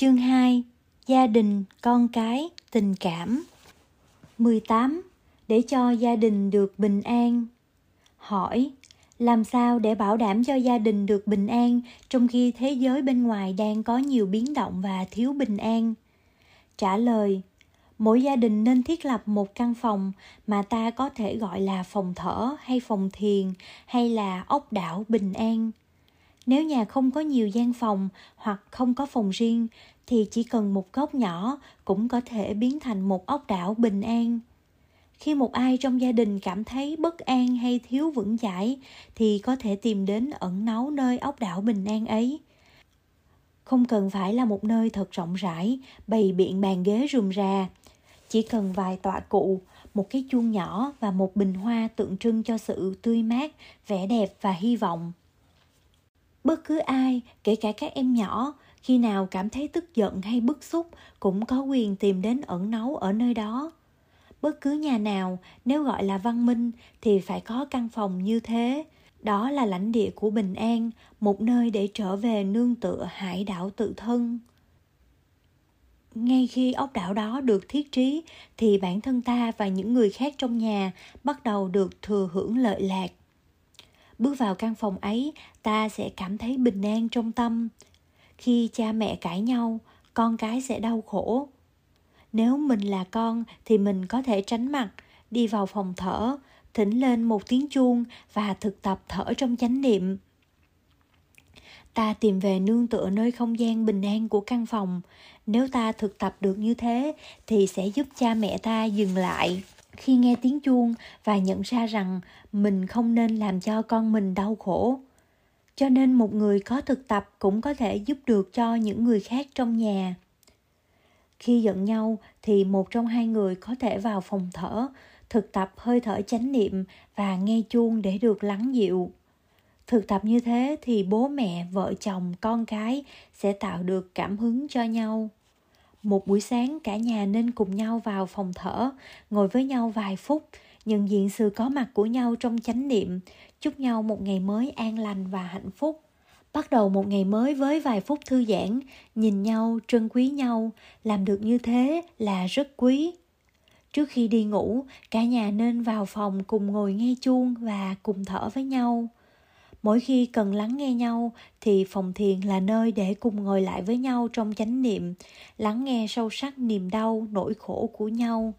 Chương 2 Gia đình, con cái, tình cảm 18. Để cho gia đình được bình an Hỏi Làm sao để bảo đảm cho gia đình được bình an trong khi thế giới bên ngoài đang có nhiều biến động và thiếu bình an? Trả lời Mỗi gia đình nên thiết lập một căn phòng mà ta có thể gọi là phòng thở hay phòng thiền hay là ốc đảo bình an. Nếu nhà không có nhiều gian phòng hoặc không có phòng riêng thì chỉ cần một góc nhỏ cũng có thể biến thành một ốc đảo bình an. Khi một ai trong gia đình cảm thấy bất an hay thiếu vững chãi thì có thể tìm đến ẩn náu nơi ốc đảo bình an ấy. Không cần phải là một nơi thật rộng rãi, bày biện bàn ghế rườm rà. Chỉ cần vài tọa cụ, một cái chuông nhỏ và một bình hoa tượng trưng cho sự tươi mát, vẻ đẹp và hy vọng. Bất cứ ai, kể cả các em nhỏ, khi nào cảm thấy tức giận hay bức xúc cũng có quyền tìm đến ẩn náu ở nơi đó. Bất cứ nhà nào nếu gọi là văn minh thì phải có căn phòng như thế. Đó là lãnh địa của bình an một nơi để trở về nương tựa hải đảo tự thân. Ngay khi ốc đảo đó được thiết trí thì bản thân ta và những người khác trong nhà bắt đầu được thừa hưởng lợi lạc bước vào căn phòng ấy, ta sẽ cảm thấy bình an trong tâm. Khi cha mẹ cãi nhau, con cái sẽ đau khổ. Nếu mình là con thì mình có thể tránh mặt, đi vào phòng thở, thỉnh lên một tiếng chuông và thực tập thở trong chánh niệm. Ta tìm về nương tựa nơi không gian bình an của căn phòng. Nếu ta thực tập được như thế thì sẽ giúp cha mẹ ta dừng lại khi nghe tiếng chuông và nhận ra rằng mình không nên làm cho con mình đau khổ. Cho nên một người có thực tập cũng có thể giúp được cho những người khác trong nhà. Khi giận nhau thì một trong hai người có thể vào phòng thở, thực tập hơi thở chánh niệm và nghe chuông để được lắng dịu. Thực tập như thế thì bố mẹ, vợ chồng, con cái sẽ tạo được cảm hứng cho nhau một buổi sáng, cả nhà nên cùng nhau vào phòng thở, ngồi với nhau vài phút. Nhận diện sự có mặt của nhau trong chánh niệm. Chúc nhau một ngày mới an lành và hạnh phúc. Bắt đầu một ngày mới với vài phút thư giãn, nhìn nhau, trân quý nhau. Làm được như thế là rất quý. Trước khi đi ngủ, cả nhà nên vào phòng cùng ngồi nghe chuông và cùng thở với nhau mỗi khi cần lắng nghe nhau thì phòng thiền là nơi để cùng ngồi lại với nhau trong chánh niệm lắng nghe sâu sắc niềm đau nỗi khổ của nhau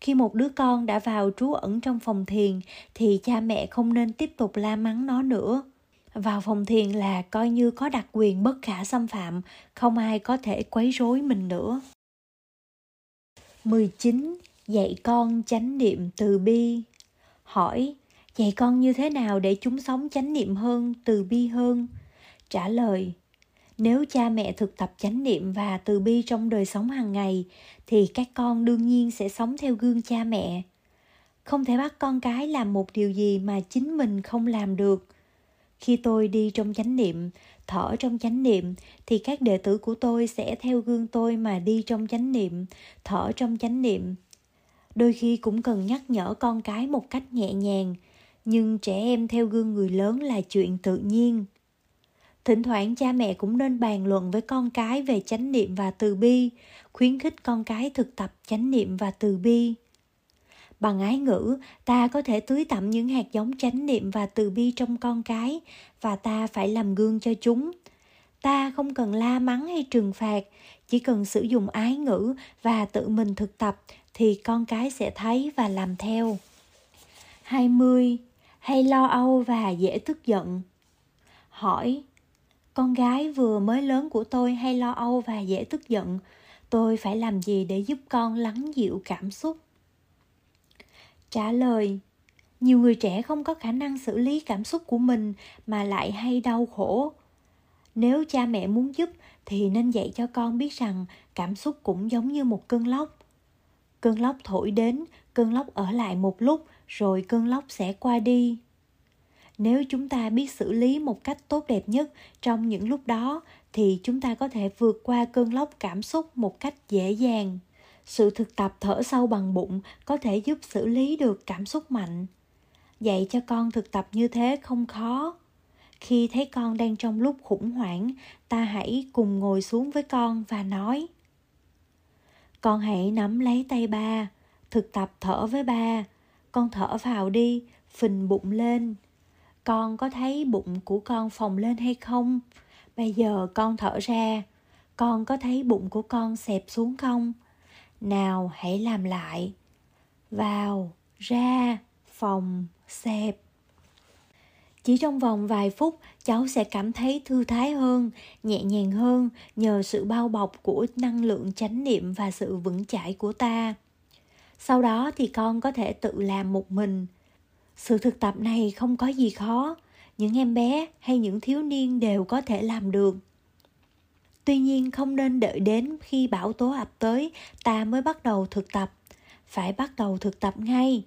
khi một đứa con đã vào trú ẩn trong phòng thiền thì cha mẹ không nên tiếp tục la mắng nó nữa vào phòng thiền là coi như có đặc quyền bất khả xâm phạm, không ai có thể quấy rối mình nữa. 19. Dạy con chánh niệm từ bi Hỏi, dạy con như thế nào để chúng sống chánh niệm hơn, từ bi hơn? Trả lời, nếu cha mẹ thực tập chánh niệm và từ bi trong đời sống hàng ngày thì các con đương nhiên sẽ sống theo gương cha mẹ. Không thể bắt con cái làm một điều gì mà chính mình không làm được. Khi tôi đi trong chánh niệm thở trong chánh niệm thì các đệ tử của tôi sẽ theo gương tôi mà đi trong chánh niệm thở trong chánh niệm. Đôi khi cũng cần nhắc nhở con cái một cách nhẹ nhàng nhưng trẻ em theo gương người lớn là chuyện tự nhiên. Thỉnh thoảng cha mẹ cũng nên bàn luận với con cái về chánh niệm và từ bi, khuyến khích con cái thực tập chánh niệm và từ bi. Bằng ái ngữ, ta có thể tưới tẩm những hạt giống chánh niệm và từ bi trong con cái và ta phải làm gương cho chúng. Ta không cần la mắng hay trừng phạt, chỉ cần sử dụng ái ngữ và tự mình thực tập thì con cái sẽ thấy và làm theo. 20. Hay lo âu và dễ tức giận? Hỏi, Con gái vừa mới lớn của tôi hay lo âu và dễ tức giận? Tôi phải làm gì để giúp con lắng dịu cảm xúc? Trả lời, nhiều người trẻ không có khả năng xử lý cảm xúc của mình mà lại hay đau khổ. Nếu cha mẹ muốn giúp thì nên dạy cho con biết rằng cảm xúc cũng giống như một cơn lốc. Cơn lốc thổi đến, cơn lốc ở lại một lúc rồi cơn lốc sẽ qua đi. Nếu chúng ta biết xử lý một cách tốt đẹp nhất trong những lúc đó, thì chúng ta có thể vượt qua cơn lốc cảm xúc một cách dễ dàng. Sự thực tập thở sâu bằng bụng có thể giúp xử lý được cảm xúc mạnh. Dạy cho con thực tập như thế không khó. Khi thấy con đang trong lúc khủng hoảng, ta hãy cùng ngồi xuống với con và nói, con hãy nắm lấy tay ba, thực tập thở với ba con thở vào đi, phình bụng lên. Con có thấy bụng của con phồng lên hay không? Bây giờ con thở ra, con có thấy bụng của con xẹp xuống không? Nào, hãy làm lại. Vào, ra phòng xẹp. Chỉ trong vòng vài phút, cháu sẽ cảm thấy thư thái hơn, nhẹ nhàng hơn nhờ sự bao bọc của năng lượng chánh niệm và sự vững chãi của ta sau đó thì con có thể tự làm một mình. Sự thực tập này không có gì khó. Những em bé hay những thiếu niên đều có thể làm được. Tuy nhiên không nên đợi đến khi bão tố ập tới ta mới bắt đầu thực tập. Phải bắt đầu thực tập ngay.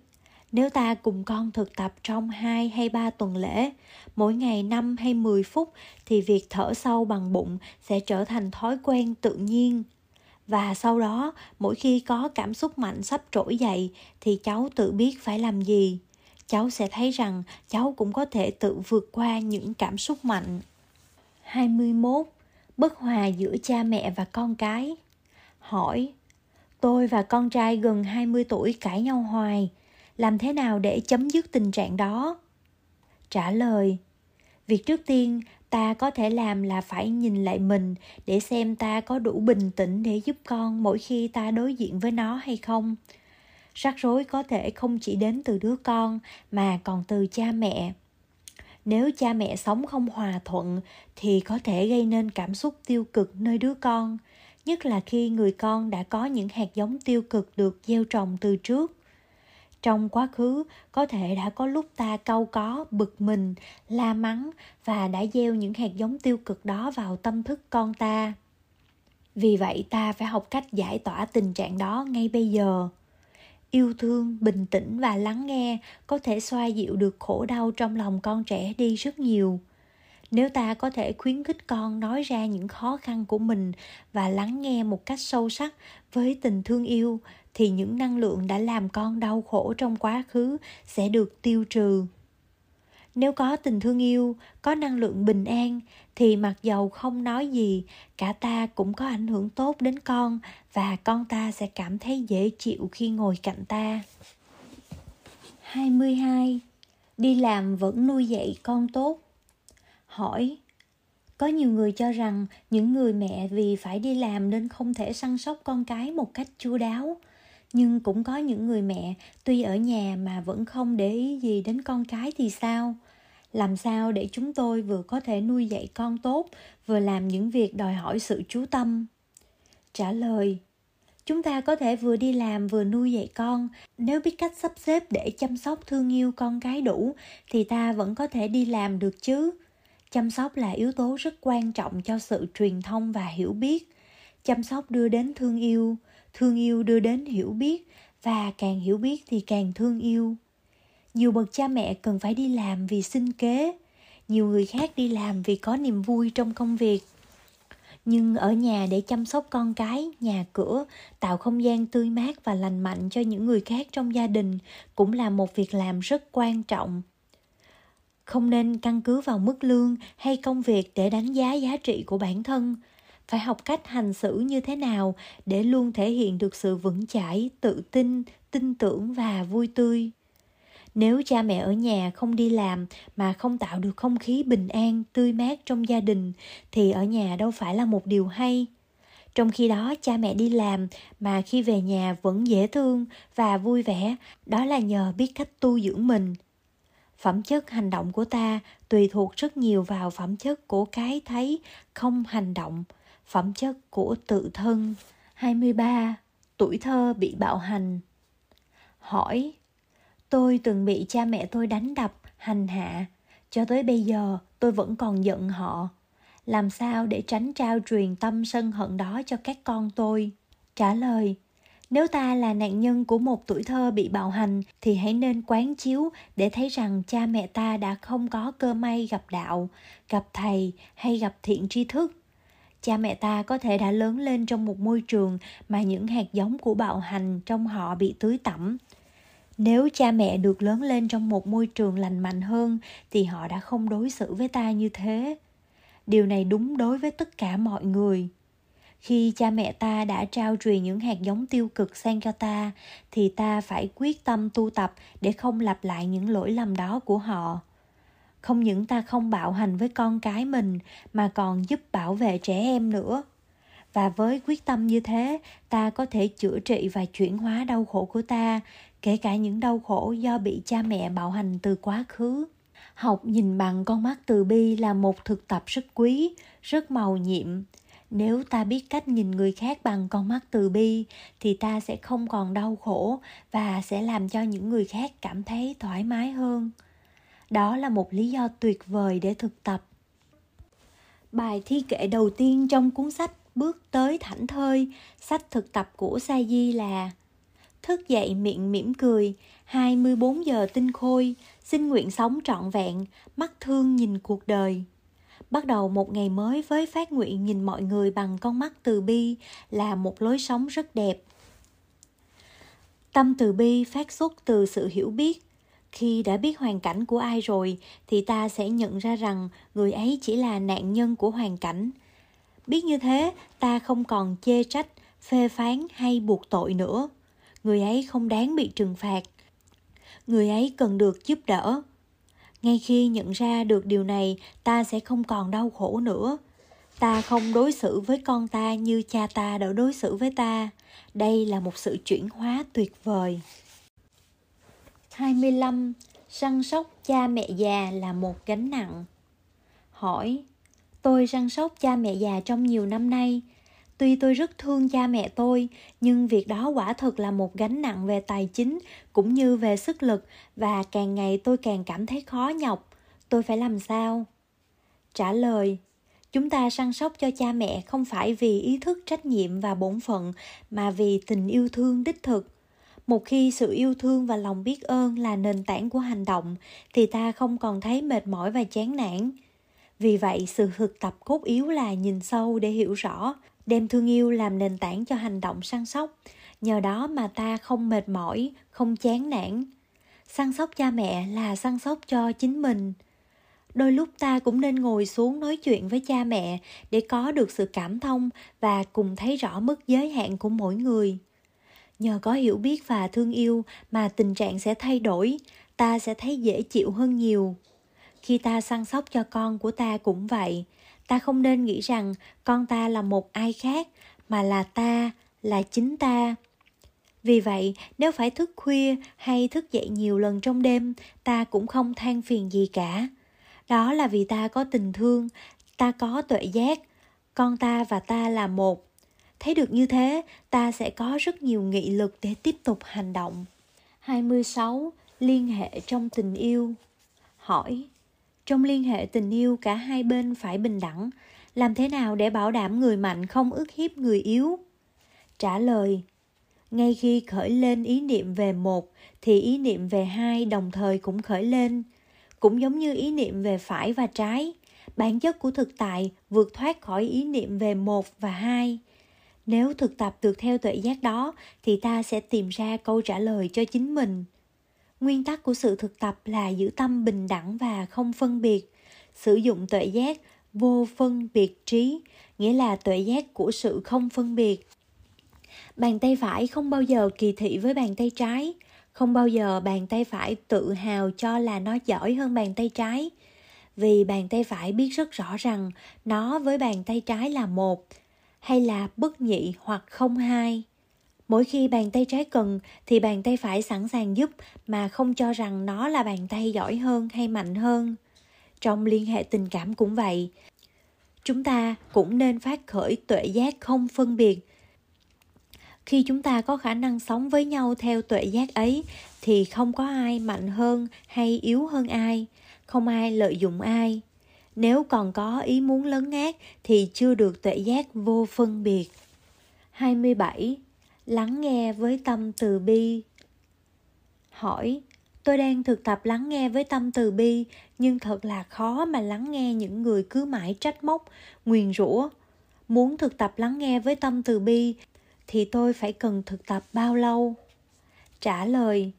Nếu ta cùng con thực tập trong 2 hay 3 tuần lễ, mỗi ngày 5 hay 10 phút thì việc thở sâu bằng bụng sẽ trở thành thói quen tự nhiên. Và sau đó, mỗi khi có cảm xúc mạnh sắp trỗi dậy thì cháu tự biết phải làm gì. Cháu sẽ thấy rằng cháu cũng có thể tự vượt qua những cảm xúc mạnh. 21. Bất hòa giữa cha mẹ và con cái Hỏi Tôi và con trai gần 20 tuổi cãi nhau hoài làm thế nào để chấm dứt tình trạng đó trả lời việc trước tiên ta có thể làm là phải nhìn lại mình để xem ta có đủ bình tĩnh để giúp con mỗi khi ta đối diện với nó hay không. Rắc rối có thể không chỉ đến từ đứa con mà còn từ cha mẹ. Nếu cha mẹ sống không hòa thuận thì có thể gây nên cảm xúc tiêu cực nơi đứa con, nhất là khi người con đã có những hạt giống tiêu cực được gieo trồng từ trước trong quá khứ có thể đã có lúc ta câu có, bực mình, la mắng và đã gieo những hạt giống tiêu cực đó vào tâm thức con ta. Vì vậy ta phải học cách giải tỏa tình trạng đó ngay bây giờ. Yêu thương, bình tĩnh và lắng nghe có thể xoa dịu được khổ đau trong lòng con trẻ đi rất nhiều. Nếu ta có thể khuyến khích con nói ra những khó khăn của mình và lắng nghe một cách sâu sắc với tình thương yêu thì những năng lượng đã làm con đau khổ trong quá khứ sẽ được tiêu trừ. Nếu có tình thương yêu, có năng lượng bình an, thì mặc dầu không nói gì, cả ta cũng có ảnh hưởng tốt đến con và con ta sẽ cảm thấy dễ chịu khi ngồi cạnh ta. 22. Đi làm vẫn nuôi dạy con tốt. Hỏi, có nhiều người cho rằng những người mẹ vì phải đi làm nên không thể săn sóc con cái một cách chu đáo nhưng cũng có những người mẹ, tuy ở nhà mà vẫn không để ý gì đến con cái thì sao? Làm sao để chúng tôi vừa có thể nuôi dạy con tốt, vừa làm những việc đòi hỏi sự chú tâm? Trả lời, chúng ta có thể vừa đi làm vừa nuôi dạy con. Nếu biết cách sắp xếp để chăm sóc thương yêu con cái đủ, thì ta vẫn có thể đi làm được chứ. Chăm sóc là yếu tố rất quan trọng cho sự truyền thông và hiểu biết. Chăm sóc đưa đến thương yêu thương yêu đưa đến hiểu biết, và càng hiểu biết thì càng thương yêu. Nhiều bậc cha mẹ cần phải đi làm vì sinh kế, nhiều người khác đi làm vì có niềm vui trong công việc. Nhưng ở nhà để chăm sóc con cái, nhà cửa, tạo không gian tươi mát và lành mạnh cho những người khác trong gia đình cũng là một việc làm rất quan trọng. Không nên căn cứ vào mức lương hay công việc để đánh giá giá trị của bản thân phải học cách hành xử như thế nào để luôn thể hiện được sự vững chãi, tự tin tin tưởng và vui tươi. Nếu cha mẹ ở nhà không đi làm mà không tạo được không khí bình an, tươi mát trong gia đình, thì ở nhà đâu phải là một điều hay. Trong khi đó, cha mẹ đi làm mà khi về nhà vẫn dễ thương và vui vẻ, đó là nhờ biết cách tu dưỡng mình. Phẩm chất hành động của ta tùy thuộc rất nhiều vào phẩm chất của cái thấy không hành động phẩm chất của tự thân. 23 tuổi thơ bị bạo hành. Hỏi, tôi từng bị cha mẹ tôi đánh đập, hành hạ. Cho tới bây giờ, tôi vẫn còn giận họ. Làm sao để tránh trao truyền tâm sân hận đó cho các con tôi? Trả lời, nếu ta là nạn nhân của một tuổi thơ bị bạo hành, thì hãy nên quán chiếu để thấy rằng cha mẹ ta đã không có cơ may gặp đạo, gặp thầy hay gặp thiện tri thức cha mẹ ta có thể đã lớn lên trong một môi trường mà những hạt giống của bạo hành trong họ bị tưới tẩm. Nếu cha mẹ được lớn lên trong một môi trường lành mạnh hơn, thì họ đã không đối xử với ta như thế. Điều này đúng đối với tất cả mọi người. Khi cha mẹ ta đã trao truyền những hạt giống tiêu cực sang cho ta, thì ta phải quyết tâm tu tập để không lặp lại những lỗi lầm đó của họ không những ta không bạo hành với con cái mình, mà còn giúp bảo vệ trẻ em nữa. Và với quyết tâm như thế, ta có thể chữa trị và chuyển hóa đau khổ của ta, kể cả những đau khổ do bị cha mẹ bạo hành từ quá khứ. Học nhìn bằng con mắt từ bi là một thực tập rất quý, rất màu nhiệm. Nếu ta biết cách nhìn người khác bằng con mắt từ bi, thì ta sẽ không còn đau khổ và sẽ làm cho những người khác cảm thấy thoải mái hơn đó là một lý do tuyệt vời để thực tập. Bài thi kệ đầu tiên trong cuốn sách bước tới thảnh thơi, sách thực tập của sa di là thức dậy miệng mỉm cười 24 giờ tinh khôi, xin nguyện sống trọn vẹn, mắt thương nhìn cuộc đời. Bắt đầu một ngày mới với phát nguyện nhìn mọi người bằng con mắt từ bi là một lối sống rất đẹp. Tâm từ bi phát xuất từ sự hiểu biết khi đã biết hoàn cảnh của ai rồi, thì ta sẽ nhận ra rằng người ấy chỉ là nạn nhân của hoàn cảnh. Biết như thế, ta không còn chê trách, phê phán hay buộc tội nữa. Người ấy không đáng bị trừng phạt. Người ấy cần được giúp đỡ. Ngay khi nhận ra được điều này, ta sẽ không còn đau khổ nữa. Ta không đối xử với con ta như cha ta đã đối xử với ta. Đây là một sự chuyển hóa tuyệt vời. 25. Săn sóc cha mẹ già là một gánh nặng. Hỏi, tôi săn sóc cha mẹ già trong nhiều năm nay. Tuy tôi rất thương cha mẹ tôi, nhưng việc đó quả thực là một gánh nặng về tài chính cũng như về sức lực và càng ngày tôi càng cảm thấy khó nhọc. Tôi phải làm sao? Trả lời, chúng ta săn sóc cho cha mẹ không phải vì ý thức trách nhiệm và bổn phận mà vì tình yêu thương đích thực một khi sự yêu thương và lòng biết ơn là nền tảng của hành động, thì ta không còn thấy mệt mỏi và chán nản. Vì vậy, sự thực tập cốt yếu là nhìn sâu để hiểu rõ, đem thương yêu làm nền tảng cho hành động săn sóc. Nhờ đó mà ta không mệt mỏi, không chán nản. Săn sóc cha mẹ là săn sóc cho chính mình. Đôi lúc ta cũng nên ngồi xuống nói chuyện với cha mẹ để có được sự cảm thông và cùng thấy rõ mức giới hạn của mỗi người nhờ có hiểu biết và thương yêu mà tình trạng sẽ thay đổi, ta sẽ thấy dễ chịu hơn nhiều. Khi ta săn sóc cho con của ta cũng vậy, ta không nên nghĩ rằng con ta là một ai khác, mà là ta, là chính ta. Vì vậy, nếu phải thức khuya hay thức dậy nhiều lần trong đêm, ta cũng không than phiền gì cả. Đó là vì ta có tình thương, ta có tuệ giác. Con ta và ta là một Thấy được như thế, ta sẽ có rất nhiều nghị lực để tiếp tục hành động. 26. Liên hệ trong tình yêu Hỏi Trong liên hệ tình yêu cả hai bên phải bình đẳng Làm thế nào để bảo đảm người mạnh không ức hiếp người yếu? Trả lời Ngay khi khởi lên ý niệm về một Thì ý niệm về hai đồng thời cũng khởi lên Cũng giống như ý niệm về phải và trái Bản chất của thực tại vượt thoát khỏi ý niệm về một và hai nếu thực tập được theo tuệ giác đó, thì ta sẽ tìm ra câu trả lời cho chính mình. Nguyên tắc của sự thực tập là giữ tâm bình đẳng và không phân biệt. Sử dụng tuệ giác, vô phân biệt trí, nghĩa là tuệ giác của sự không phân biệt. Bàn tay phải không bao giờ kỳ thị với bàn tay trái. Không bao giờ bàn tay phải tự hào cho là nó giỏi hơn bàn tay trái. Vì bàn tay phải biết rất rõ rằng nó với bàn tay trái là một hay là bất nhị hoặc không hai. Mỗi khi bàn tay trái cần thì bàn tay phải sẵn sàng giúp mà không cho rằng nó là bàn tay giỏi hơn hay mạnh hơn. Trong liên hệ tình cảm cũng vậy. Chúng ta cũng nên phát khởi tuệ giác không phân biệt. Khi chúng ta có khả năng sống với nhau theo tuệ giác ấy thì không có ai mạnh hơn hay yếu hơn ai, không ai lợi dụng ai nếu còn có ý muốn lớn ác thì chưa được tuệ giác vô phân biệt. 27. Lắng nghe với tâm từ bi. Hỏi, tôi đang thực tập lắng nghe với tâm từ bi, nhưng thật là khó mà lắng nghe những người cứ mãi trách móc, nguyền rủa. Muốn thực tập lắng nghe với tâm từ bi thì tôi phải cần thực tập bao lâu? Trả lời,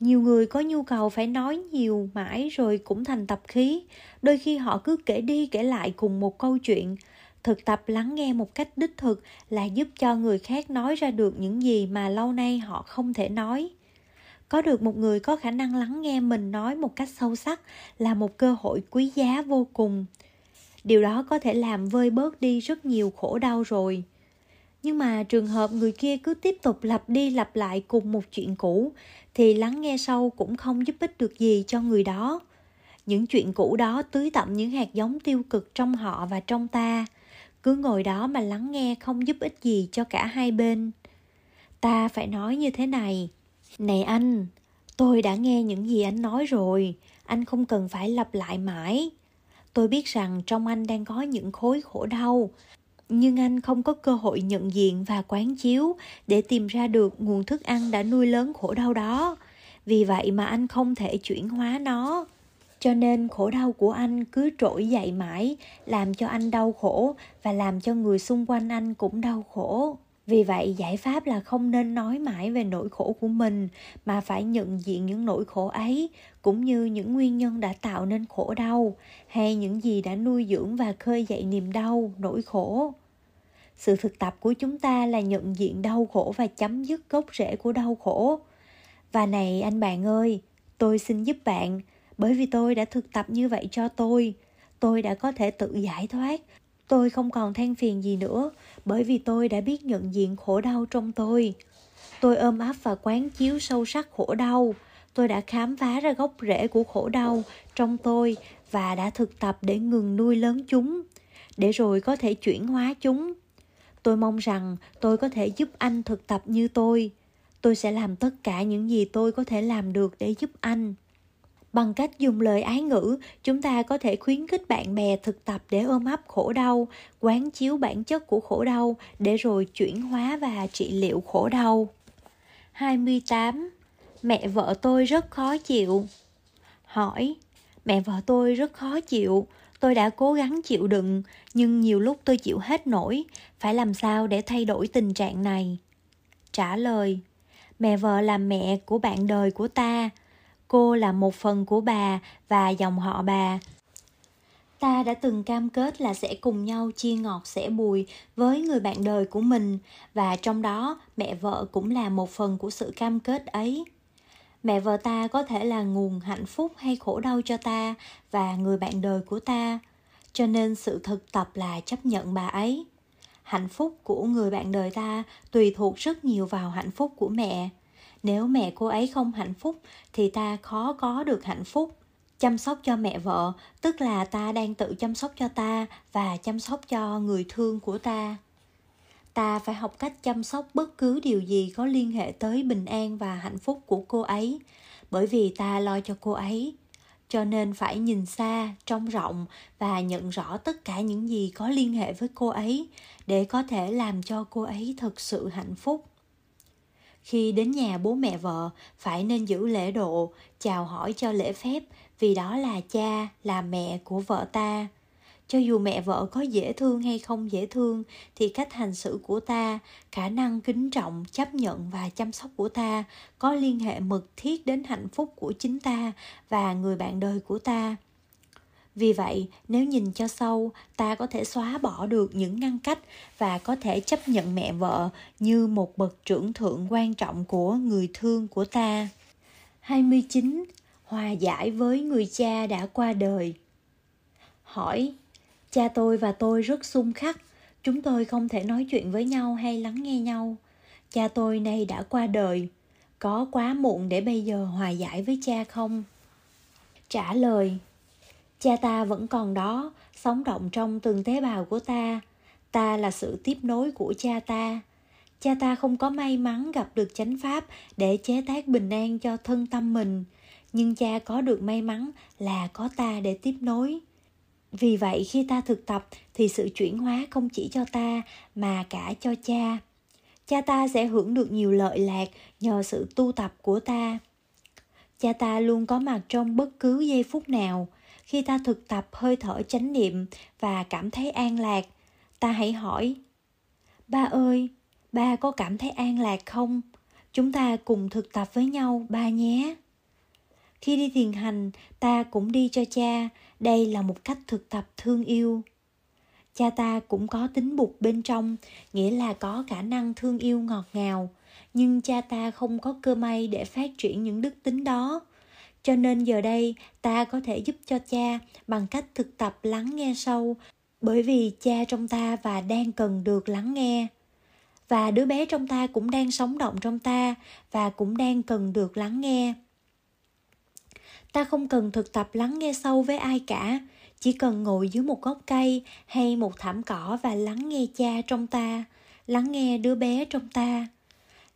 nhiều người có nhu cầu phải nói nhiều mãi rồi cũng thành tập khí. Đôi khi họ cứ kể đi kể lại cùng một câu chuyện. Thực tập lắng nghe một cách đích thực là giúp cho người khác nói ra được những gì mà lâu nay họ không thể nói. Có được một người có khả năng lắng nghe mình nói một cách sâu sắc là một cơ hội quý giá vô cùng. Điều đó có thể làm vơi bớt đi rất nhiều khổ đau rồi. Nhưng mà trường hợp người kia cứ tiếp tục lặp đi lặp lại cùng một chuyện cũ thì lắng nghe sâu cũng không giúp ích được gì cho người đó. Những chuyện cũ đó tưới tẩm những hạt giống tiêu cực trong họ và trong ta. Cứ ngồi đó mà lắng nghe không giúp ích gì cho cả hai bên. Ta phải nói như thế này. Này anh, tôi đã nghe những gì anh nói rồi. Anh không cần phải lặp lại mãi. Tôi biết rằng trong anh đang có những khối khổ đau nhưng anh không có cơ hội nhận diện và quán chiếu để tìm ra được nguồn thức ăn đã nuôi lớn khổ đau đó. Vì vậy mà anh không thể chuyển hóa nó. Cho nên khổ đau của anh cứ trỗi dậy mãi, làm cho anh đau khổ và làm cho người xung quanh anh cũng đau khổ vì vậy, giải pháp là không nên nói mãi về nỗi khổ của mình, mà phải nhận diện những nỗi khổ ấy, cũng như những nguyên nhân đã tạo nên khổ đau, hay những gì đã nuôi dưỡng và khơi dậy niềm đau, nỗi khổ. Sự thực tập của chúng ta là nhận diện đau khổ và chấm dứt gốc rễ của đau khổ. Và này, anh bạn ơi, tôi xin giúp bạn, bởi vì tôi đã thực tập như vậy cho tôi. Tôi đã có thể tự giải thoát tôi không còn than phiền gì nữa, bởi vì tôi đã biết nhận diện khổ đau trong tôi. Tôi ôm ấp và quán chiếu sâu sắc khổ đau. Tôi đã khám phá ra gốc rễ của khổ đau trong tôi và đã thực tập để ngừng nuôi lớn chúng, để rồi có thể chuyển hóa chúng. Tôi mong rằng tôi có thể giúp anh thực tập như tôi. Tôi sẽ làm tất cả những gì tôi có thể làm được để giúp anh bằng cách dùng lời ái ngữ, chúng ta có thể khuyến khích bạn bè thực tập để ôm ấp khổ đau, quán chiếu bản chất của khổ đau để rồi chuyển hóa và trị liệu khổ đau. 28 mẹ vợ tôi rất khó chịu. Hỏi, mẹ vợ tôi rất khó chịu. Tôi đã cố gắng chịu đựng, nhưng nhiều lúc tôi chịu hết nổi. Phải làm sao để thay đổi tình trạng này? Trả lời, mẹ vợ là mẹ của bạn đời của ta cô là một phần của bà và dòng họ bà. Ta đã từng cam kết là sẽ cùng nhau chia ngọt, sẻ bùi với người bạn đời của mình và trong đó, mẹ vợ cũng là một phần của sự cam kết ấy. Mẹ vợ ta có thể là nguồn hạnh phúc hay khổ đau cho ta và người bạn đời của ta, cho nên sự thực tập là chấp nhận bà ấy. Hạnh phúc của người bạn đời ta tùy thuộc rất nhiều vào hạnh phúc của mẹ nếu mẹ cô ấy không hạnh phúc, thì ta khó có được hạnh phúc. Chăm sóc cho mẹ vợ, tức là ta đang tự chăm sóc cho ta và chăm sóc cho người thương của ta. Ta phải học cách chăm sóc bất cứ điều gì có liên hệ tới bình an và hạnh phúc của cô ấy, bởi vì ta lo cho cô ấy. Cho nên phải nhìn xa, trông rộng và nhận rõ tất cả những gì có liên hệ với cô ấy để có thể làm cho cô ấy thực sự hạnh phúc khi đến nhà bố mẹ vợ, phải nên giữ lễ độ, chào hỏi cho lễ phép, vì đó là cha, là mẹ của vợ ta. Cho dù mẹ vợ có dễ thương hay không dễ thương, thì cách hành xử của ta, khả năng kính trọng, chấp nhận và chăm sóc của ta có liên hệ mật thiết đến hạnh phúc của chính ta và người bạn đời của ta vì vậy, nếu nhìn cho sâu, ta có thể xóa bỏ được những ngăn cách và có thể chấp nhận mẹ vợ như một bậc trưởng thượng quan trọng của người thương của ta. 29. Hòa giải với người cha đã qua đời. Hỏi, Cha tôi và tôi rất xung khắc. Chúng tôi không thể nói chuyện với nhau hay lắng nghe nhau. Cha tôi nay đã qua đời. Có quá muộn để bây giờ hòa giải với cha không? Trả lời Cha ta vẫn còn đó, sống động trong từng tế bào của ta. Ta là sự tiếp nối của cha ta. Cha ta không có may mắn gặp được chánh pháp để chế tác bình an cho thân tâm mình, nhưng cha có được may mắn là có ta để tiếp nối. Vì vậy khi ta thực tập thì sự chuyển hóa không chỉ cho ta mà cả cho cha. Cha ta sẽ hưởng được nhiều lợi lạc nhờ sự tu tập của ta. Cha ta luôn có mặt trong bất cứ giây phút nào, khi ta thực tập hơi thở chánh niệm và cảm thấy an lạc, ta hãy hỏi, ba ơi, ba có cảm thấy an lạc không? Chúng ta cùng thực tập với nhau, ba nhé. Khi đi thiền hành, ta cũng đi cho cha, đây là một cách thực tập thương yêu. Cha ta cũng có tính bục bên trong, nghĩa là có khả năng thương yêu ngọt ngào, nhưng cha ta không có cơ may để phát triển những đức tính đó cho nên giờ đây, ta có thể giúp cho cha bằng cách thực tập lắng nghe sâu, bởi vì cha trong ta và đang cần được lắng nghe. Và đứa bé trong ta cũng đang sống động trong ta và cũng đang cần được lắng nghe. Ta không cần thực tập lắng nghe sâu với ai cả, chỉ cần ngồi dưới một gốc cây hay một thảm cỏ và lắng nghe cha trong ta, lắng nghe đứa bé trong ta.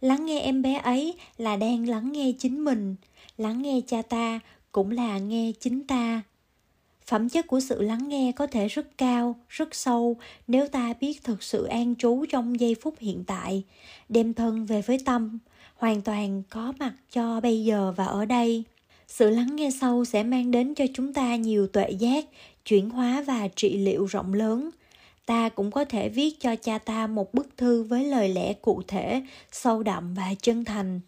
Lắng nghe em bé ấy là đang lắng nghe chính mình lắng nghe cha ta cũng là nghe chính ta. Phẩm chất của sự lắng nghe có thể rất cao, rất sâu nếu ta biết thực sự an trú trong giây phút hiện tại, đem thân về với tâm, hoàn toàn có mặt cho bây giờ và ở đây. Sự lắng nghe sâu sẽ mang đến cho chúng ta nhiều tuệ giác, chuyển hóa và trị liệu rộng lớn. Ta cũng có thể viết cho cha ta một bức thư với lời lẽ cụ thể, sâu đậm và chân thành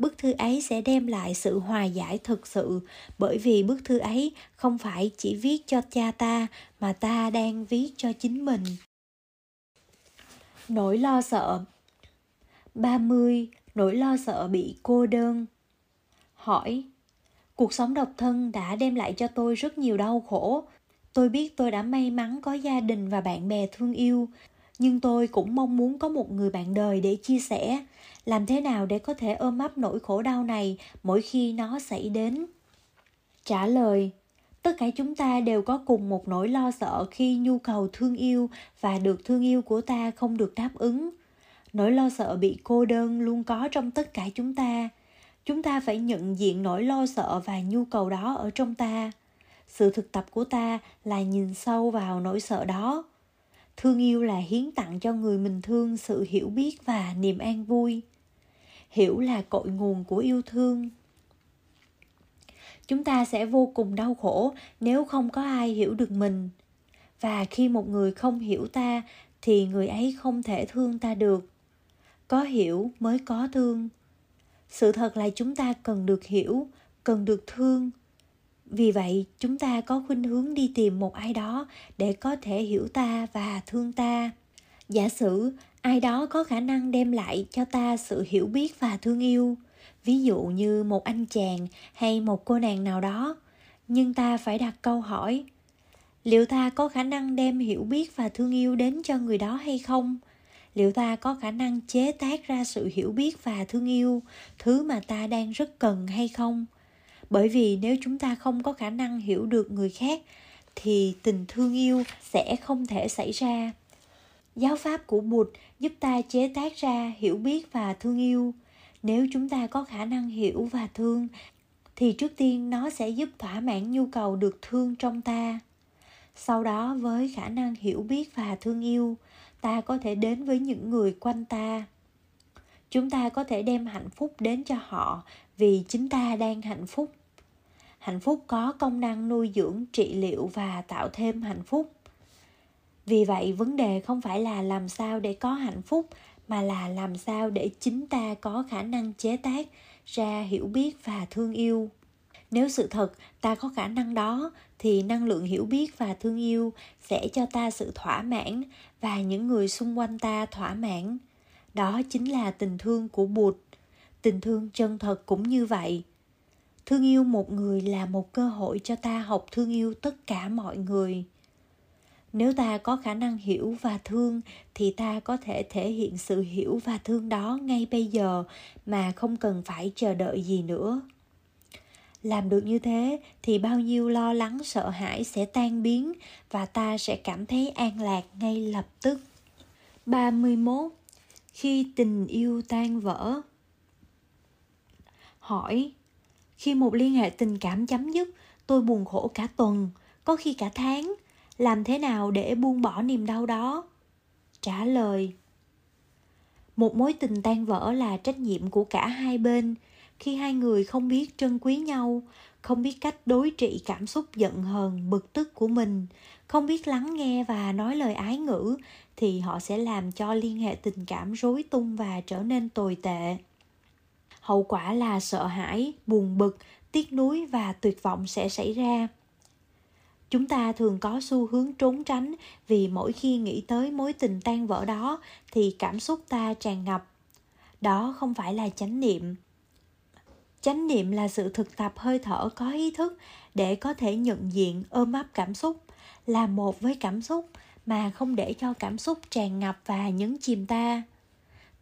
bức thư ấy sẽ đem lại sự hòa giải thực sự, bởi vì bức thư ấy không phải chỉ viết cho cha ta, mà ta đang viết cho chính mình. Nỗi lo sợ. 30. Nỗi lo sợ bị cô đơn. Hỏi, Cuộc sống độc thân đã đem lại cho tôi rất nhiều đau khổ. Tôi biết tôi đã may mắn có gia đình và bạn bè thương yêu, nhưng tôi cũng mong muốn có một người bạn đời để chia sẻ làm thế nào để có thể ôm ấp nỗi khổ đau này mỗi khi nó xảy đến? Trả lời, tất cả chúng ta đều có cùng một nỗi lo sợ khi nhu cầu thương yêu và được thương yêu của ta không được đáp ứng. Nỗi lo sợ bị cô đơn luôn có trong tất cả chúng ta. Chúng ta phải nhận diện nỗi lo sợ và nhu cầu đó ở trong ta. Sự thực tập của ta là nhìn sâu vào nỗi sợ đó thương yêu là hiến tặng cho người mình thương sự hiểu biết và niềm an vui. Hiểu là cội nguồn của yêu thương. Chúng ta sẽ vô cùng đau khổ nếu không có ai hiểu được mình. Và khi một người không hiểu ta, thì người ấy không thể thương ta được. Có hiểu mới có thương. Sự thật là chúng ta cần được hiểu, cần được thương vì vậy, chúng ta có khuynh hướng đi tìm một ai đó để có thể hiểu ta và thương ta. Giả sử, ai đó có khả năng đem lại cho ta sự hiểu biết và thương yêu. Ví dụ như một anh chàng hay một cô nàng nào đó. Nhưng ta phải đặt câu hỏi, liệu ta có khả năng đem hiểu biết và thương yêu đến cho người đó hay không? Liệu ta có khả năng chế tác ra sự hiểu biết và thương yêu, thứ mà ta đang rất cần hay không? Bởi vì nếu chúng ta không có khả năng hiểu được người khác, thì tình thương yêu sẽ không thể xảy ra. Giáo pháp của bụt giúp ta chế tác ra hiểu biết và thương yêu. Nếu chúng ta có khả năng hiểu và thương, thì trước tiên nó sẽ giúp thỏa mãn nhu cầu được thương trong ta. Sau đó, với khả năng hiểu biết và thương yêu, ta có thể đến với những người quanh ta. Chúng ta có thể đem hạnh phúc đến cho họ vì chính ta đang hạnh phúc hạnh phúc có công năng nuôi dưỡng trị liệu và tạo thêm hạnh phúc. Vì vậy, vấn đề không phải là làm sao để có hạnh phúc, mà là làm sao để chính ta có khả năng chế tác ra hiểu biết và thương yêu. Nếu sự thật ta có khả năng đó, thì năng lượng hiểu biết và thương yêu sẽ cho ta sự thỏa mãn và những người xung quanh ta thỏa mãn. Đó chính là tình thương của bụt. Tình thương chân thật cũng như vậy thương yêu một người là một cơ hội cho ta học thương yêu tất cả mọi người. Nếu ta có khả năng hiểu và thương, thì ta có thể thể hiện sự hiểu và thương đó ngay bây giờ, mà không cần phải chờ đợi gì nữa. Làm được như thế, thì bao nhiêu lo lắng, sợ hãi sẽ tan biến, và ta sẽ cảm thấy an lạc ngay lập tức. 31 khi tình yêu tan vỡ. Hỏi khi một liên hệ tình cảm chấm dứt, tôi buồn khổ cả tuần, có khi cả tháng. Làm thế nào để buông bỏ niềm đau đó? Trả lời. Một mối tình tan vỡ là trách nhiệm của cả hai bên. Khi hai người không biết trân quý nhau, không biết cách đối trị cảm xúc giận hờn, bực tức của mình, không biết lắng nghe và nói lời ái ngữ, thì họ sẽ làm cho liên hệ tình cảm rối tung và trở nên tồi tệ hậu quả là sợ hãi, buồn bực, tiếc nuối và tuyệt vọng sẽ xảy ra. Chúng ta thường có xu hướng trốn tránh vì mỗi khi nghĩ tới mối tình tan vỡ đó thì cảm xúc ta tràn ngập. Đó không phải là chánh niệm. Chánh niệm là sự thực tập hơi thở có ý thức để có thể nhận diện, ôm ấp cảm xúc, là một với cảm xúc mà không để cho cảm xúc tràn ngập và nhấn chìm ta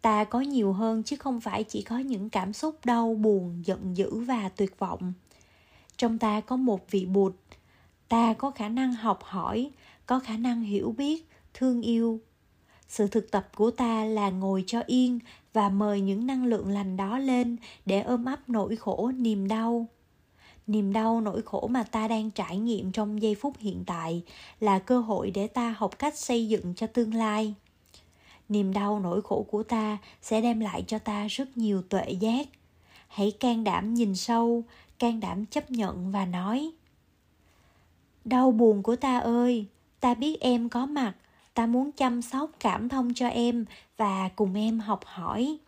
ta có nhiều hơn chứ không phải chỉ có những cảm xúc đau buồn, giận dữ và tuyệt vọng. Trong ta có một vị bụt. Ta có khả năng học hỏi, có khả năng hiểu biết, thương yêu. Sự thực tập của ta là ngồi cho yên và mời những năng lượng lành đó lên để ôm ấp nỗi khổ, niềm đau. Niềm đau, nỗi khổ mà ta đang trải nghiệm trong giây phút hiện tại là cơ hội để ta học cách xây dựng cho tương lai niềm đau nỗi khổ của ta sẽ đem lại cho ta rất nhiều tuệ giác. Hãy can đảm nhìn sâu, can đảm chấp nhận và nói, đau buồn của ta ơi, ta biết em có mặt, ta muốn chăm sóc, cảm thông cho em và cùng em học hỏi.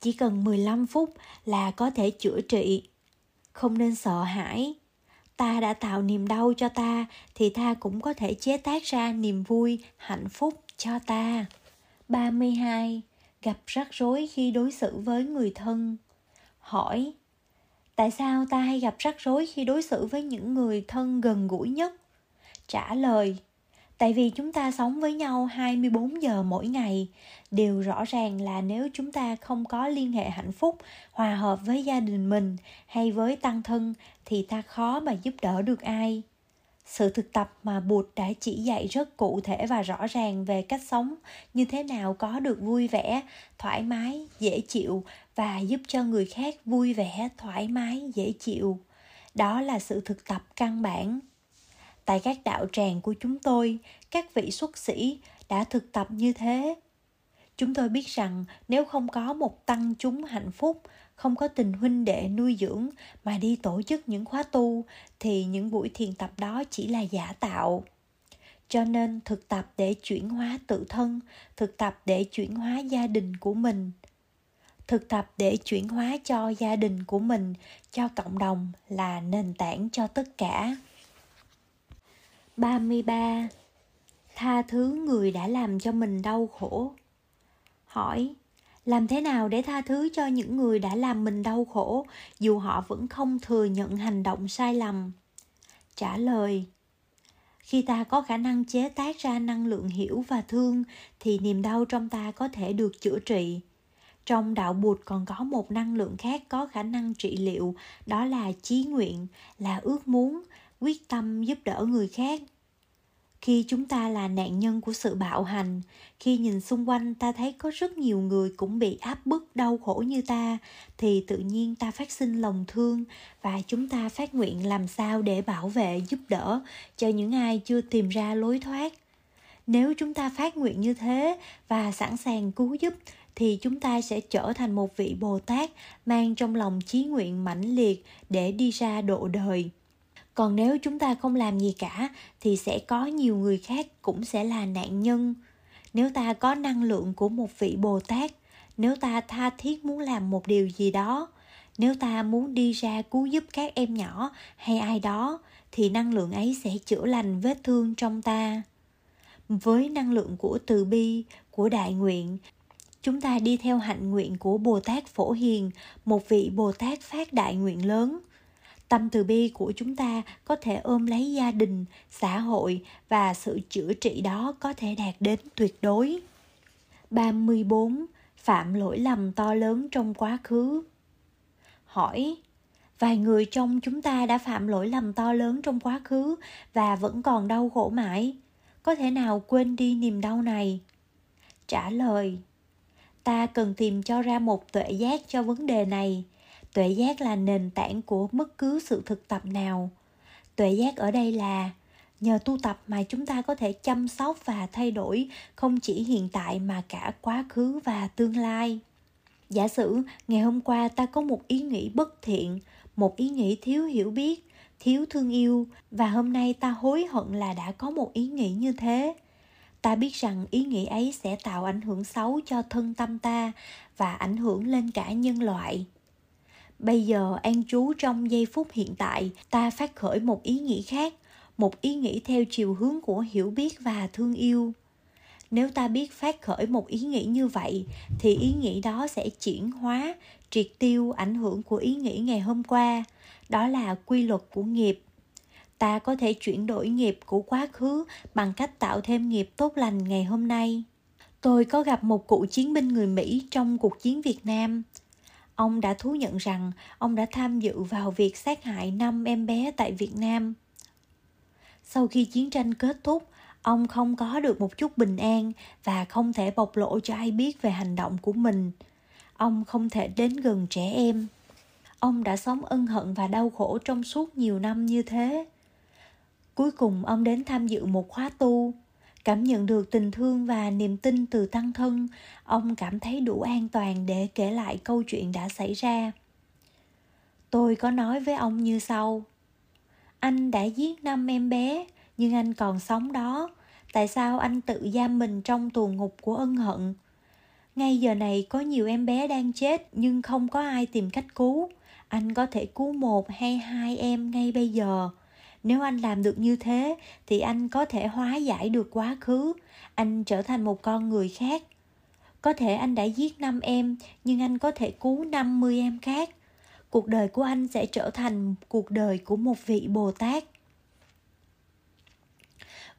Chỉ cần 15 phút là có thể chữa trị. Không nên sợ hãi. Ta đã tạo niềm đau cho ta thì ta cũng có thể chế tác ra niềm vui, hạnh phúc cho ta. 32 gặp rắc rối khi đối xử với người thân. Hỏi tại sao ta hay gặp rắc rối khi đối xử với những người thân gần gũi nhất? Trả lời Tại vì chúng ta sống với nhau 24 giờ mỗi ngày, điều rõ ràng là nếu chúng ta không có liên hệ hạnh phúc, hòa hợp với gia đình mình hay với tăng thân thì ta khó mà giúp đỡ được ai. Sự thực tập mà Bụt đã chỉ dạy rất cụ thể và rõ ràng về cách sống như thế nào có được vui vẻ, thoải mái, dễ chịu và giúp cho người khác vui vẻ, thoải mái, dễ chịu. Đó là sự thực tập căn bản tại các đạo tràng của chúng tôi các vị xuất sĩ đã thực tập như thế chúng tôi biết rằng nếu không có một tăng chúng hạnh phúc không có tình huynh đệ nuôi dưỡng mà đi tổ chức những khóa tu thì những buổi thiền tập đó chỉ là giả tạo cho nên thực tập để chuyển hóa tự thân thực tập để chuyển hóa gia đình của mình thực tập để chuyển hóa cho gia đình của mình cho cộng đồng là nền tảng cho tất cả 33. Tha thứ người đã làm cho mình đau khổ. Hỏi, làm thế nào để tha thứ cho những người đã làm mình đau khổ dù họ vẫn không thừa nhận hành động sai lầm? Trả lời, khi ta có khả năng chế tác ra năng lượng hiểu và thương thì niềm đau trong ta có thể được chữa trị. Trong đạo Bụt còn có một năng lượng khác có khả năng trị liệu, đó là chí nguyện, là ước muốn, quyết tâm giúp đỡ người khác khi chúng ta là nạn nhân của sự bạo hành, khi nhìn xung quanh ta thấy có rất nhiều người cũng bị áp bức, đau khổ như ta, thì tự nhiên ta phát sinh lòng thương và chúng ta phát nguyện làm sao để bảo vệ, giúp đỡ cho những ai chưa tìm ra lối thoát. Nếu chúng ta phát nguyện như thế và sẵn sàng cứu giúp, thì chúng ta sẽ trở thành một vị bồ tát mang trong lòng chí nguyện mãnh liệt để đi ra độ đời còn nếu chúng ta không làm gì cả, thì sẽ có nhiều người khác cũng sẽ là nạn nhân. Nếu ta có năng lượng của một vị bồ tát, nếu ta tha thiết muốn làm một điều gì đó, nếu ta muốn đi ra cứu giúp các em nhỏ hay ai đó, thì năng lượng ấy sẽ chữa lành vết thương trong ta. Với năng lượng của từ bi, của đại nguyện, chúng ta đi theo hạnh nguyện của bồ tát phổ hiền, một vị bồ tát phát đại nguyện lớn tâm từ bi của chúng ta có thể ôm lấy gia đình, xã hội và sự chữa trị đó có thể đạt đến tuyệt đối. 34 phạm lỗi lầm to lớn trong quá khứ. Hỏi, vài người trong chúng ta đã phạm lỗi lầm to lớn trong quá khứ và vẫn còn đau khổ mãi? Có thể nào quên đi niềm đau này? Trả lời, ta cần tìm cho ra một tuệ giác cho vấn đề này tuệ giác là nền tảng của bất cứ sự thực tập nào. Tuệ giác ở đây là, nhờ tu tập mà chúng ta có thể chăm sóc và thay đổi không chỉ hiện tại mà cả quá khứ và tương lai. Giả sử, ngày hôm qua ta có một ý nghĩ bất thiện, một ý nghĩ thiếu hiểu biết, thiếu thương yêu, và hôm nay ta hối hận là đã có một ý nghĩ như thế. Ta biết rằng ý nghĩ ấy sẽ tạo ảnh hưởng xấu cho thân tâm ta và ảnh hưởng lên cả nhân loại bây giờ an trú trong giây phút hiện tại, ta phát khởi một ý nghĩ khác, một ý nghĩ theo chiều hướng của hiểu biết và thương yêu. Nếu ta biết phát khởi một ý nghĩ như vậy, thì ý nghĩ đó sẽ chuyển hóa, triệt tiêu ảnh hưởng của ý nghĩ ngày hôm qua. Đó là quy luật của nghiệp. Ta có thể chuyển đổi nghiệp của quá khứ bằng cách tạo thêm nghiệp tốt lành ngày hôm nay. Tôi có gặp một cựu chiến binh người mỹ trong cuộc chiến việt nam ông đã thú nhận rằng ông đã tham dự vào việc sát hại năm em bé tại việt nam. Sau khi chiến tranh kết thúc, ông không có được một chút bình an và không thể bộc lộ cho ai biết về hành động của mình. Ông không thể đến gần trẻ em. Ông đã sống ân hận và đau khổ trong suốt nhiều năm như thế. Cuối cùng, ông đến tham dự một khóa tu cảm nhận được tình thương và niềm tin từ tăng thân. Ông cảm thấy đủ an toàn để kể lại câu chuyện đã xảy ra. Tôi có nói với ông như sau. Anh đã giết năm em bé, nhưng anh còn sống đó. Tại sao anh tự giam mình trong tù ngục của ân hận? Ngay giờ này có nhiều em bé đang chết, nhưng không có ai tìm cách cứu. Anh có thể cứu một hay hai em ngay bây giờ nếu anh làm được như thế, thì anh có thể hóa giải được quá khứ. Anh trở thành một con người khác. Có thể anh đã giết năm em, nhưng anh có thể cứu 50 em khác. Cuộc đời của anh sẽ trở thành cuộc đời của một vị bồ tát.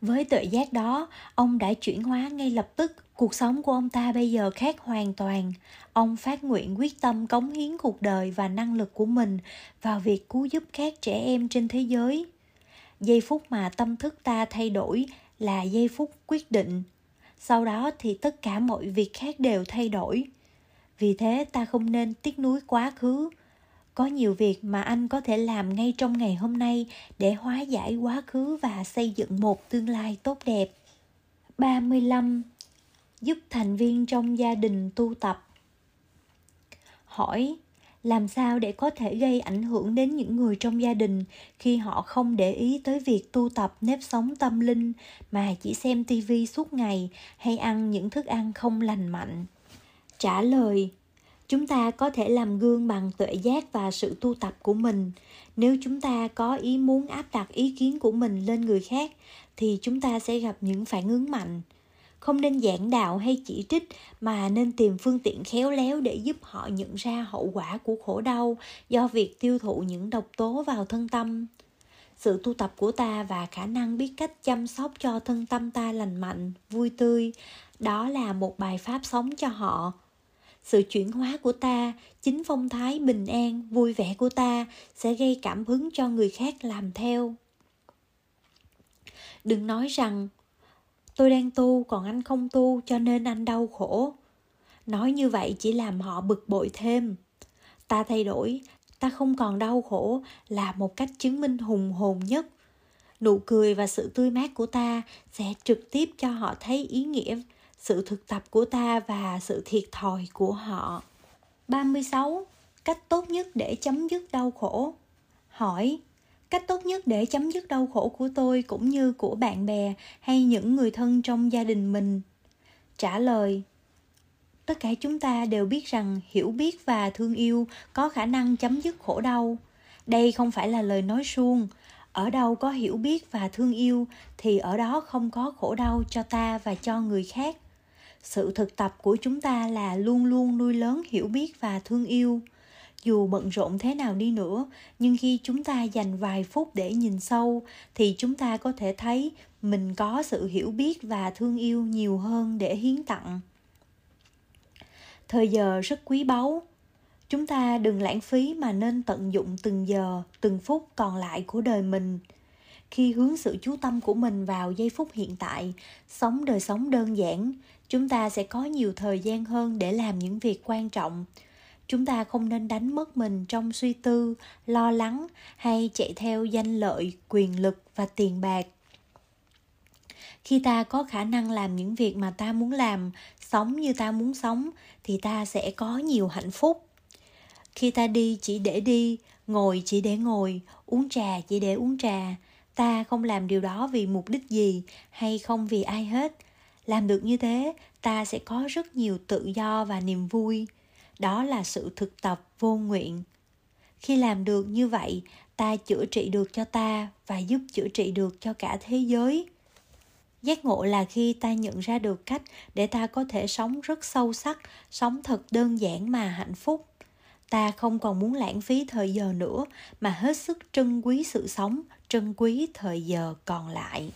Với tuệ giác đó, ông đã chuyển hóa ngay lập tức cuộc sống của ông ta bây giờ khác hoàn toàn. Ông phát nguyện quyết tâm cống hiến cuộc đời và năng lực của mình vào việc cứu giúp các trẻ em trên thế giới giây phút mà tâm thức ta thay đổi là giây phút quyết định. Sau đó thì tất cả mọi việc khác đều thay đổi. Vì thế ta không nên tiếc nuối quá khứ. Có nhiều việc mà anh có thể làm ngay trong ngày hôm nay để hóa giải quá khứ và xây dựng một tương lai tốt đẹp. 35 giúp thành viên trong gia đình tu tập. Hỏi làm sao để có thể gây ảnh hưởng đến những người trong gia đình khi họ không để ý tới việc tu tập nếp sống tâm linh mà chỉ xem tivi suốt ngày hay ăn những thức ăn không lành mạnh? Trả lời, chúng ta có thể làm gương bằng tuệ giác và sự tu tập của mình. Nếu chúng ta có ý muốn áp đặt ý kiến của mình lên người khác, thì chúng ta sẽ gặp những phản ứng mạnh không nên giảng đạo hay chỉ trích, mà nên tìm phương tiện khéo léo để giúp họ nhận ra hậu quả của khổ đau do việc tiêu thụ những độc tố vào thân tâm. Sự tu tập của ta và khả năng biết cách chăm sóc cho thân tâm ta lành mạnh, vui tươi, đó là một bài pháp sống cho họ. Sự chuyển hóa của ta, chính phong thái bình an, vui vẻ của ta sẽ gây cảm hứng cho người khác làm theo. Đừng nói rằng tôi đang tu, còn anh không tu, cho nên anh đau khổ. Nói như vậy chỉ làm họ bực bội thêm. Ta thay đổi, ta không còn đau khổ, là một cách chứng minh hùng hồn nhất. Nụ cười và sự tươi mát của ta sẽ trực tiếp cho họ thấy ý nghĩa, sự thực tập của ta và sự thiệt thòi của họ. 36. Cách tốt nhất để chấm dứt đau khổ. Hỏi cách tốt nhất để chấm dứt đau khổ của tôi cũng như của bạn bè hay những người thân trong gia đình mình? Trả lời, tất cả chúng ta đều biết rằng hiểu biết và thương yêu có khả năng chấm dứt khổ đau. Đây không phải là lời nói suông. Ở đâu có hiểu biết và thương yêu thì ở đó không có khổ đau cho ta và cho người khác. Sự thực tập của chúng ta là luôn luôn nuôi lớn hiểu biết và thương yêu dù bận rộn thế nào đi nữa, nhưng khi chúng ta dành vài phút để nhìn sâu, thì chúng ta có thể thấy mình có sự hiểu biết và thương yêu nhiều hơn để hiến tặng. Thời giờ rất quý báu. Chúng ta đừng lãng phí mà nên tận dụng từng giờ, từng phút còn lại của đời mình. Khi hướng sự chú tâm của mình vào giây phút hiện tại, sống đời sống đơn giản, chúng ta sẽ có nhiều thời gian hơn để làm những việc quan trọng chúng ta không nên đánh mất mình trong suy tư, lo lắng hay chạy theo danh lợi, quyền lực và tiền bạc. Khi ta có khả năng làm những việc mà ta muốn làm, sống như ta muốn sống, thì ta sẽ có nhiều hạnh phúc. Khi ta đi chỉ để đi, ngồi chỉ để ngồi, uống trà chỉ để uống trà, ta không làm điều đó vì mục đích gì hay không vì ai hết. Làm được như thế, ta sẽ có rất nhiều tự do và niềm vui đó là sự thực tập vô nguyện. Khi làm được như vậy, ta chữa trị được cho ta và giúp chữa trị được cho cả thế giới. Giác ngộ là khi ta nhận ra được cách để ta có thể sống rất sâu sắc, sống thật đơn giản mà hạnh phúc. Ta không còn muốn lãng phí thời giờ nữa, mà hết sức trân quý sự sống, trân quý thời giờ còn lại.